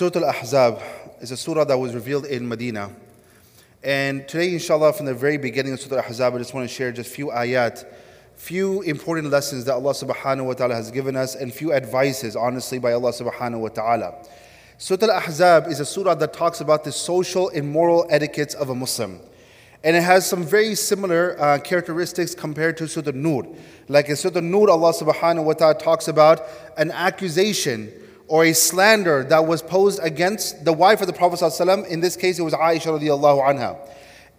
Surah Al-Ahzab is a surah that was revealed in Medina. And today, inshallah, from the very beginning of Surah Al-Ahzab, I just want to share just few ayat, few important lessons that Allah subhanahu wa ta'ala has given us, and few advices, honestly, by Allah subhanahu wa ta'ala. Surah Al-Ahzab is a surah that talks about the social and moral etiquettes of a Muslim. And it has some very similar uh, characteristics compared to Surah Nur. Like in Surah Nur, Allah subhanahu wa ta'ala talks about an accusation or a slander that was posed against the wife of the Prophet ﷺ. In this case, it was Aisha radiallahu anha.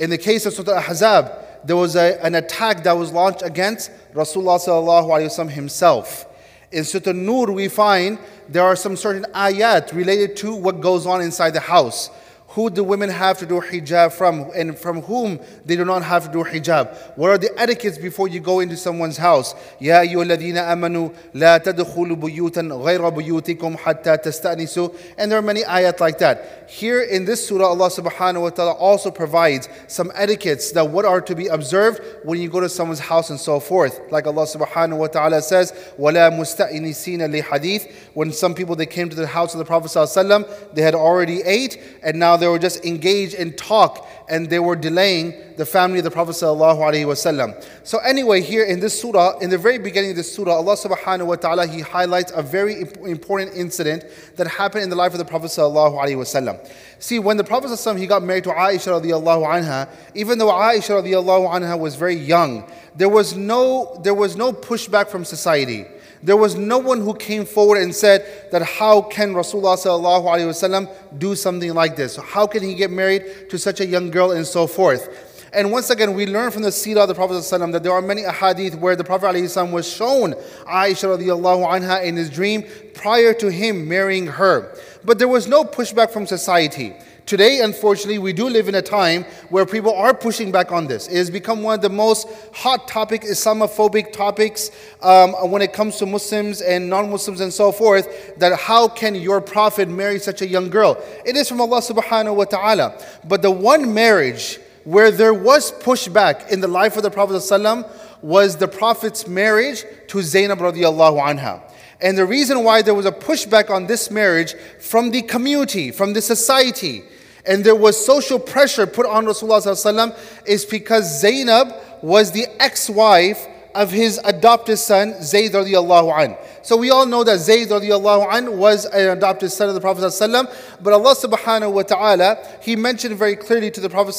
In the case of Surah Al-Ahzab, there was a, an attack that was launched against Rasulullah sallallahu himself. In Surah Nur, we find there are some certain ayat related to what goes on inside the house who do women have to do hijab from and from whom they do not have to do hijab. What are the etiquettes before you go into someone's house? Ya ayyuhalladhina amanu la tadkhulu buyutan ghayra buyutikum hatta tasta'nisu. And there are many ayat like that. Here in this surah, Allah subhanahu wa ta'ala also provides some etiquettes that what are to be observed when you go to someone's house and so forth. Like Allah subhanahu wa ta'ala says, وَلَا مُسْتَئِنِسِينَ لِحَدِيث When some people, they came to the house of the Prophet sallallahu they had already ate and now they were just engaged in talk and they were delaying the family of the Prophet. So, anyway, here in this surah, in the very beginning of this surah, Allah subhanahu wa ta'ala He highlights a very important incident that happened in the life of the Prophet. See, when the Prophet he got married to Aisha radiallahu anha, even though Aisha radiallahu anha was very young, there was no there was no pushback from society. There was no one who came forward and said that how can Rasulullah do something like this? How can he get married to such a young girl and so forth? And once again, we learn from the seerah of the Prophet ﷺ that there are many ahadith where the Prophet ﷺ was shown Aisha radiallahu anha in his dream prior to him marrying her. But there was no pushback from society. Today, unfortunately, we do live in a time where people are pushing back on this. It has become one of the most hot topic, Islamophobic topics um, when it comes to Muslims and non-Muslims and so forth. That how can your prophet marry such a young girl? It is from Allah Subhanahu wa Taala. But the one marriage where there was pushback in the life of the Prophet ﷺ was the Prophet's marriage to Zainab radiallahu anha. And the reason why there was a pushback on this marriage from the community, from the society, and there was social pressure put on Rasulullah is because Zainab was the ex-wife of his adopted son Zayd radiallahu an. So we all know that Zayd radiallahu an was an adopted son of the Prophet but Allah subhanahu wa ta'ala, He mentioned very clearly to the Prophet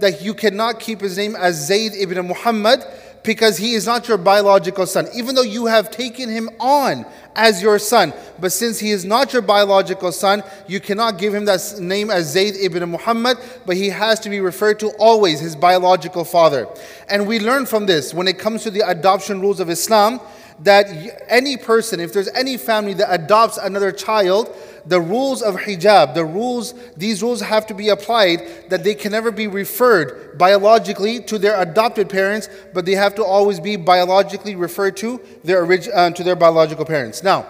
that you cannot keep his name as Zayd ibn Muhammad because he is not your biological son, even though you have taken him on as your son. But since he is not your biological son, you cannot give him that name as Zayd ibn Muhammad, but he has to be referred to always his biological father. And we learn from this when it comes to the adoption rules of Islam that any person, if there's any family that adopts another child, the rules of hijab, the rules, these rules have to be applied that they can never be referred biologically to their adopted parents, but they have to always be biologically referred to their, orig- uh, to their biological parents. Now,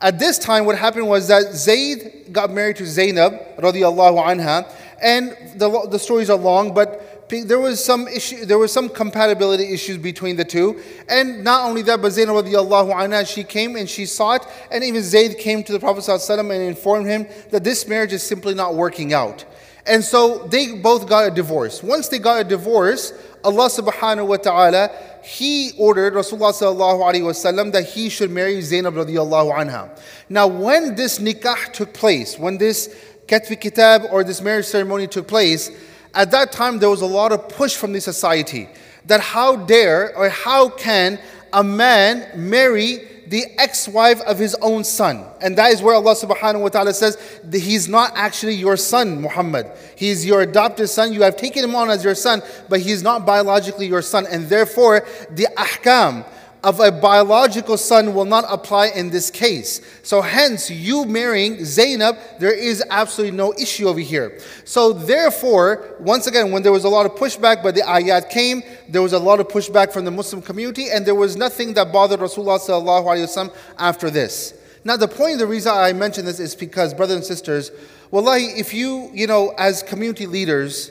at this time, what happened was that Zayd got married to Zainab, radiallahu anha, and the, the stories are long, but there was some issue, there was some compatibility issues between the two. And not only that, but Zainab radiallahu anha, she came and she saw it, and even Zayd came to the Prophet and informed him that this marriage is simply not working out. And so they both got a divorce. Once they got a divorce, Allah subhanahu wa ta'ala, He ordered Rasulullah sallallahu alayhi wasallam that he should marry Zainab radiallahu anha. Now when this nikah took place, when this katfi kitab or this marriage ceremony took place, at that time there was a lot of push from the society that how dare or how can a man marry the ex-wife of his own son. And that is where Allah subhanahu wa ta'ala says he's not actually your son, Muhammad. He's your adopted son. You have taken him on as your son, but he's not biologically your son. And therefore, the ahkam, of a biological son will not apply in this case. So, hence, you marrying Zainab, there is absolutely no issue over here. So, therefore, once again, when there was a lot of pushback, but the ayat came, there was a lot of pushback from the Muslim community, and there was nothing that bothered Rasulullah after this. Now, the point, the reason I mention this is because, brothers and sisters, wallahi, if you, you know, as community leaders,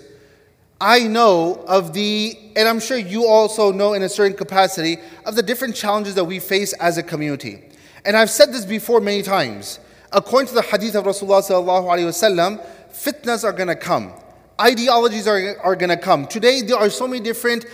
I know of the, and I'm sure you also know in a certain capacity, of the different challenges that we face as a community. And I've said this before many times. According to the hadith of Rasulullah sallallahu alaihi wasallam, fitnas are going to come. Ideologies are, are going to come. Today, there are so many different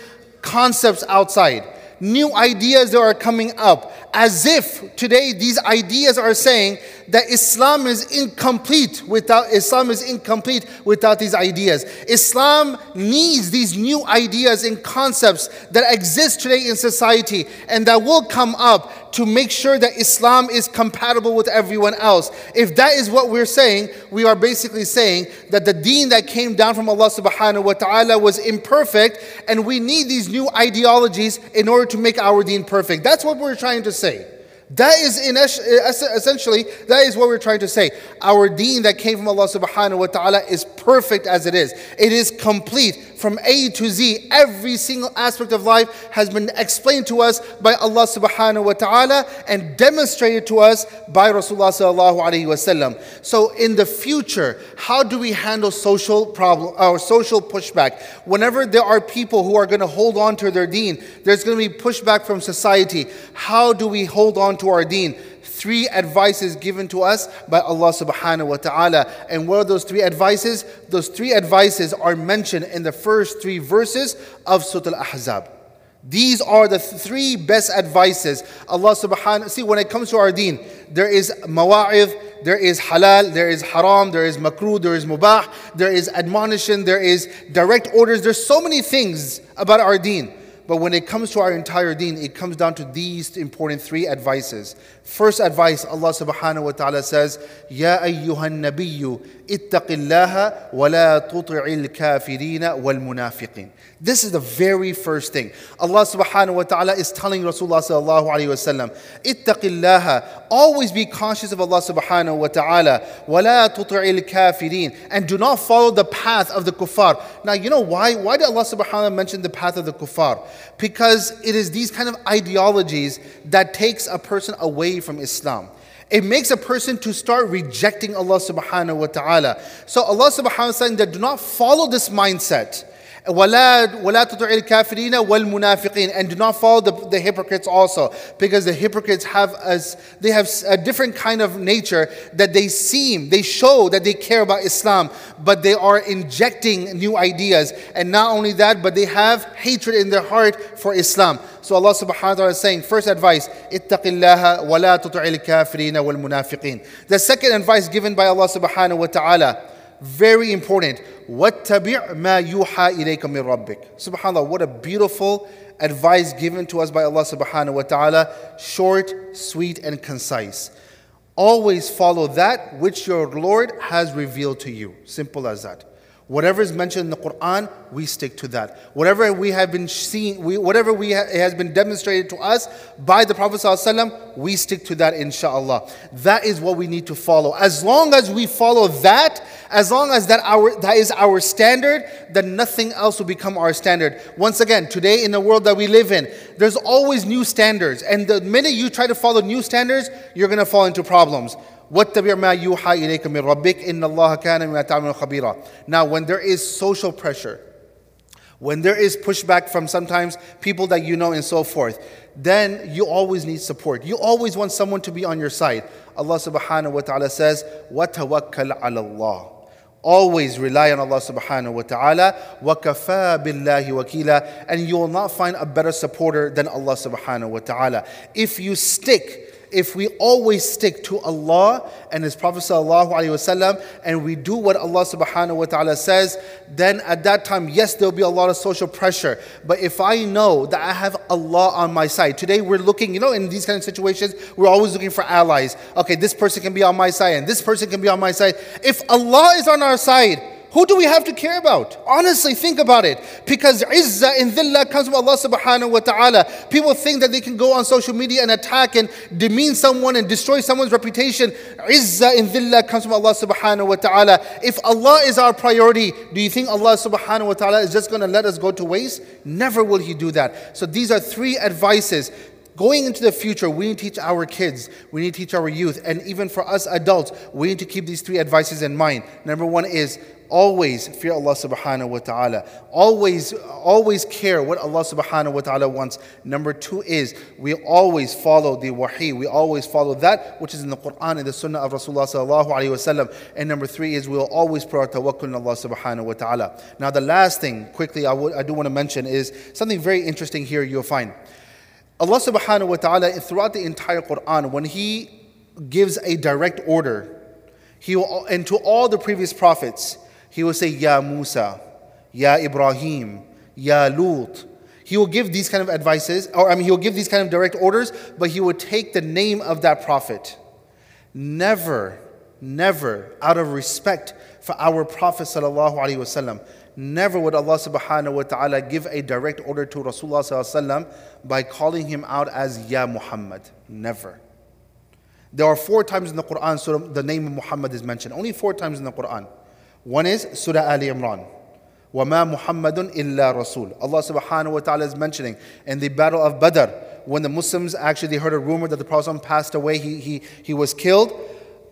concepts outside new ideas that are coming up, as if today these ideas are saying that Islam is incomplete without Islam is incomplete without these ideas. Islam needs these new ideas and concepts that exist today in society and that will come up to make sure that Islam is compatible with everyone else. If that is what we're saying, we are basically saying that the deen that came down from Allah subhanahu wa ta'ala was imperfect and we need these new ideologies in order to make our deen perfect. That's what we're trying to say. That is in essentially that is what we're trying to say. Our deen that came from Allah subhanahu wa ta'ala is perfect as it is. It is complete from A to Z. Every single aspect of life has been explained to us by Allah subhanahu wa ta'ala and demonstrated to us by Rasulullah sallallahu alaihi wasallam. So in the future, how do we handle social problem or social pushback? Whenever there are people who are going to hold on to their deen, there's going to be pushback from society. How do we hold on to our deen? Three advices given to us by Allah subhanahu wa ta'ala. And what are those three advices? Those three advices are mentioned in the first three verses of Surah Al-Ahzab. These are the three best advices. Allah subhanahu see when it comes to our deen, there is mawa'id, there is halal, there is haram, there is makruh, there is mubah, there is admonition, there is direct orders. There's so many things about our deen. But when it comes to our entire deen, it comes down to these important three advices. First advice, Allah subhanahu wa ta'ala says, Ya ayyuhan nabiyyu ittaqillaha wa la tuti'il kafirina wal munafiqin. This is the very first thing. Allah subhanahu wa ta'ala is telling Rasulullah sallallahu alayhi wa sallam, ittaqillaha, always be conscious of Allah subhanahu wa ta'ala, wa la tuti'il kafirin, and do not follow the path of the kuffar. Now, you know why? Why did Allah subhanahu wa ta'ala mention the path of the kuffar? Because it is these kind of ideologies that takes a person away from Islam. It makes a person to start rejecting Allah subhanahu wa ta'ala. So Allah subhanahu wa ta'ala saying that do not follow this mindset. ولا ولا تطع الكافرين والمنافقين and do not follow the, the hypocrites also because the hypocrites have as they have a different kind of nature that they seem they show that they care about Islam but they are injecting new ideas and not only that but they have hatred in their heart for Islam so Allah subhanahu wa ta'ala is saying first advice ittaqillaha wa la tuti'il kafirin wal munafiqin the second advice given by Allah subhanahu wa ta'ala very important. وَاتَّبِعْ مَا يُوحَى إِلَيْكَ مِنْ رَبِّكَ SubhanAllah, what a beautiful advice given to us by Allah subhanahu wa ta'ala. Short, sweet, and concise. Always follow that which your Lord has revealed to you. Simple as that. Whatever is mentioned in the Quran, we stick to that. Whatever we have been seen, we, whatever we ha- has been demonstrated to us by the Prophet ﷺ, we stick to that, inshallah. That is what we need to follow. As long as we follow that, as long as that our that is our standard, then nothing else will become our standard. Once again, today in the world that we live in, there's always new standards, and the minute you try to follow new standards, you're going to fall into problems. واتبع ما يوحى إليك من ربك إن الله كان بما تعمل خبيرا. Now, when there is social pressure, when there is pushback from sometimes people that you know and so forth, then you always need support. You always want someone to be on your side. Allah subhanahu wa ta'ala says, وَتَوَكَّلْ عَلَى اللَّهِ Always rely on Allah subhanahu wa ta'ala. وَكَفَى بِاللَّهِ وَكِيلًا And you will not find a better supporter than Allah subhanahu wa ta'ala. If you stick if we always stick to Allah and His Prophet wasallam, and we do what Allah subhanahu wa ta'ala says, then at that time, yes, there'll be a lot of social pressure. But if I know that I have Allah on my side, today we're looking, you know, in these kind of situations, we're always looking for allies. Okay, this person can be on my side and this person can be on my side. If Allah is on our side, who do we have to care about? Honestly, think about it. Because izzah and dhillah comes from Allah subhanahu wa ta'ala. People think that they can go on social media and attack and demean someone and destroy someone's reputation. Izzah and dhillah comes from Allah subhanahu wa ta'ala. If Allah is our priority, do you think Allah subhanahu wa ta'ala is just going to let us go to waste? Never will He do that. So these are three advices Going into the future, we need to teach our kids, we need to teach our youth, and even for us adults, we need to keep these three advices in mind. Number one is always fear Allah subhanahu wa ta'ala. Always, always care what Allah subhanahu wa ta'ala wants. Number two is we always follow the wahi. We always follow that which is in the Quran and the Sunnah of Rasulullah sallallahu alayhi wasallam. And number three is we'll always put our tawakkul Allah subhanahu wa ta'ala. Now the last thing, quickly, I, would, I do want to mention is something very interesting here you'll find. Allah subhanahu wa ta'ala throughout the entire Quran, when He gives a direct order, He will, and to all the previous prophets, he will say, Ya Musa, Ya Ibrahim, Ya Lut. He will give these kind of advices, or I mean, he will give these kind of direct orders, but he will take the name of that prophet. Never, never, out of respect for our Prophet sallallahu alaihi wasallam, never would Allah subhanahu wa ta'ala give a direct order to Rasulullah sallallahu by calling him out as Ya Muhammad. Never. There are four times in the Quran so the name of Muhammad is mentioned. Only four times in the Quran. One is Surah Ali Imran. وَمَا مُحَمَّدٌ إِلَّا رَسُولٌ Allah subhanahu wa ta'ala is mentioning in the battle of Badr, when the Muslims actually heard a rumor that the Prophet passed away, he, he, he was killed.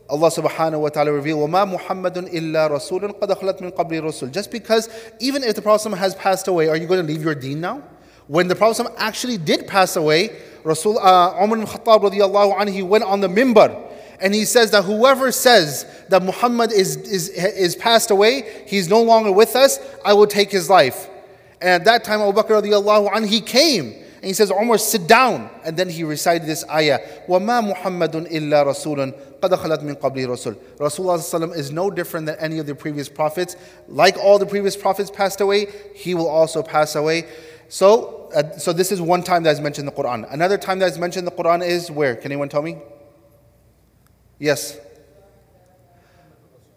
Allah subhanahu wa ta'ala revealed, وَمَا مُحَمَّدٌ إِلَّا رَسُولٌ قَدْ خَلَتْ مِنْ قَبْلِ رُسُلٌ Just because, even if the Prophet has passed away, are you going to leave your deen now? When the Prophet actually did pass away, Rasul, uh, Umar ibn Khattab radiallahu anhu, he went on the mimbar and he says that whoever says that Muhammad is, is, is passed away, he's no longer with us, I will take his life. And at that time, Abu Bakr radiallahu anhu, he came and he says, Umar, sit down. And then he recited this ayah, وَمَا مُحَمَّدٌ إِلَّا رَسُولٌ قَدْ خَلَتْ مِنْ قَبْلِهِ رَسُولٌ Rasulullah is no different than any of the previous prophets. Like all the previous prophets passed away, he will also pass away. So, uh, so this is one time that is mentioned in the Quran. Another time that is mentioned in the Quran is where? Can anyone tell me? Yes.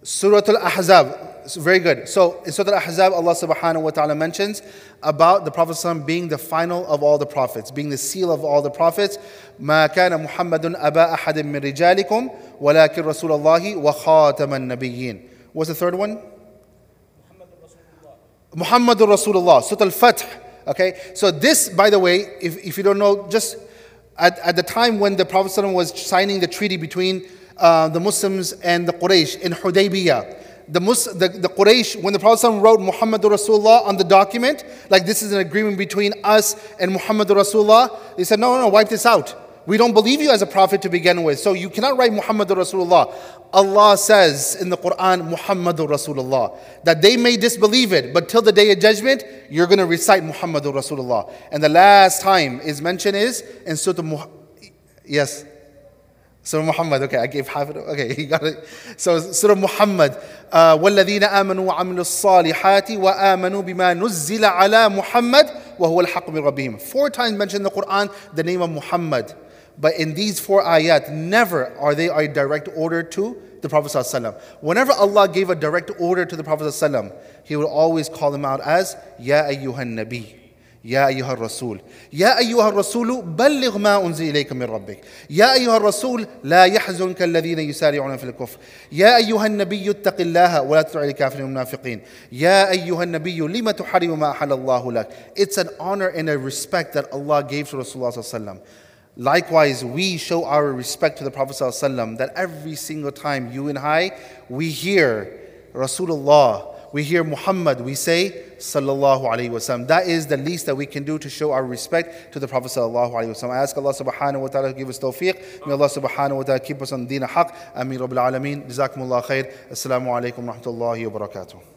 Surah Al-Ahzab. Very good. So in Surah Al-Ahzab, Allah subhanahu wa ta'ala mentions about the Prophet being the final of all the prophets, being the seal of all the prophets. ما كان محمد أبا أحد من رجالكم ولكن رسول الله وخاتم النبيين. What's the third one? Muhammad Rasulullah. Surah Al-Fath. Okay, so this, by the way, if, if you don't know, just at, at the time when the Prophet was signing the treaty between uh, the Muslims and the Quraysh in Hudaybiyah. the, Mus- the, the Quraysh, when the Prophet wrote Muhammad Rasulullah on the document, like this is an agreement between us and Muhammad Rasulullah, they said, no, no, no, wipe this out. We don't believe you as a prophet to begin with. So you cannot write Muhammad Rasulullah. Allah says in the Quran, Muhammad Rasulullah, that they may disbelieve it, but till the day of judgment, you're going to recite Muhammad Rasulullah. And the last time is mentioned is in Surah Muhammad. Yes. Surah Muhammad, okay, I gave half it. Okay, he got it. So Surah Muhammad, uh, وَالَّذِينَ آمَنُوا وَعَمِلُوا الصَّالِحَاتِ وَآمَنُوا بِمَا نُزِّلَ عَلَى مُحَمَّدٍ وَهُوَ الْحَقُّ مِنْ رَبِّهِمْ Four times mentioned in the Quran the name of Muhammad. But in these four ayat, never are they a direct order to the Prophet ﷺ. Whenever Allah gave a direct order to the Prophet ﷺ, He would always call him out as Ya ayyuhan nabi. يا أيها الرسول يا أيها الرسول بلغ ما أنزل إليك من ربك يا أيها الرسول لا يحزنك الذين يسارعون في الكفر يا أيها النبي اتق الله ولا تطع الكافرين المنافقين يا أيها النبي لما تحرم ما أحل الله لك It's an honor and a respect that Allah gave to Rasulullah صلى الله عليه وسلم Likewise, we show our respect to the Prophet ﷺ that every single time you and I, we hear Rasulullah, we hear Muhammad, we say sallallahu alaihi wasallam. That is the least that we can do to show our respect to the Prophet sallallahu alaihi wasallam. I ask Allah subhanahu wa ta'ala to give us tawfiq. May Allah subhanahu wa ta'ala keep us on deen haq. Ameen Rabbil Alameen. Jazakumullah khair. Assalamu alaikum wa rahmatullahi wa barakatuh.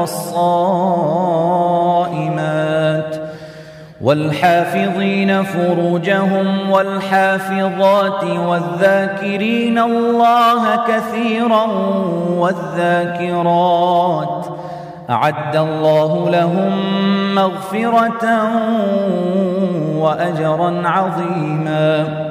والصائمات والحافظين فروجهم والحافظات والذاكرين الله كثيرا والذاكرات أعد الله لهم مغفرة وأجرا عظيما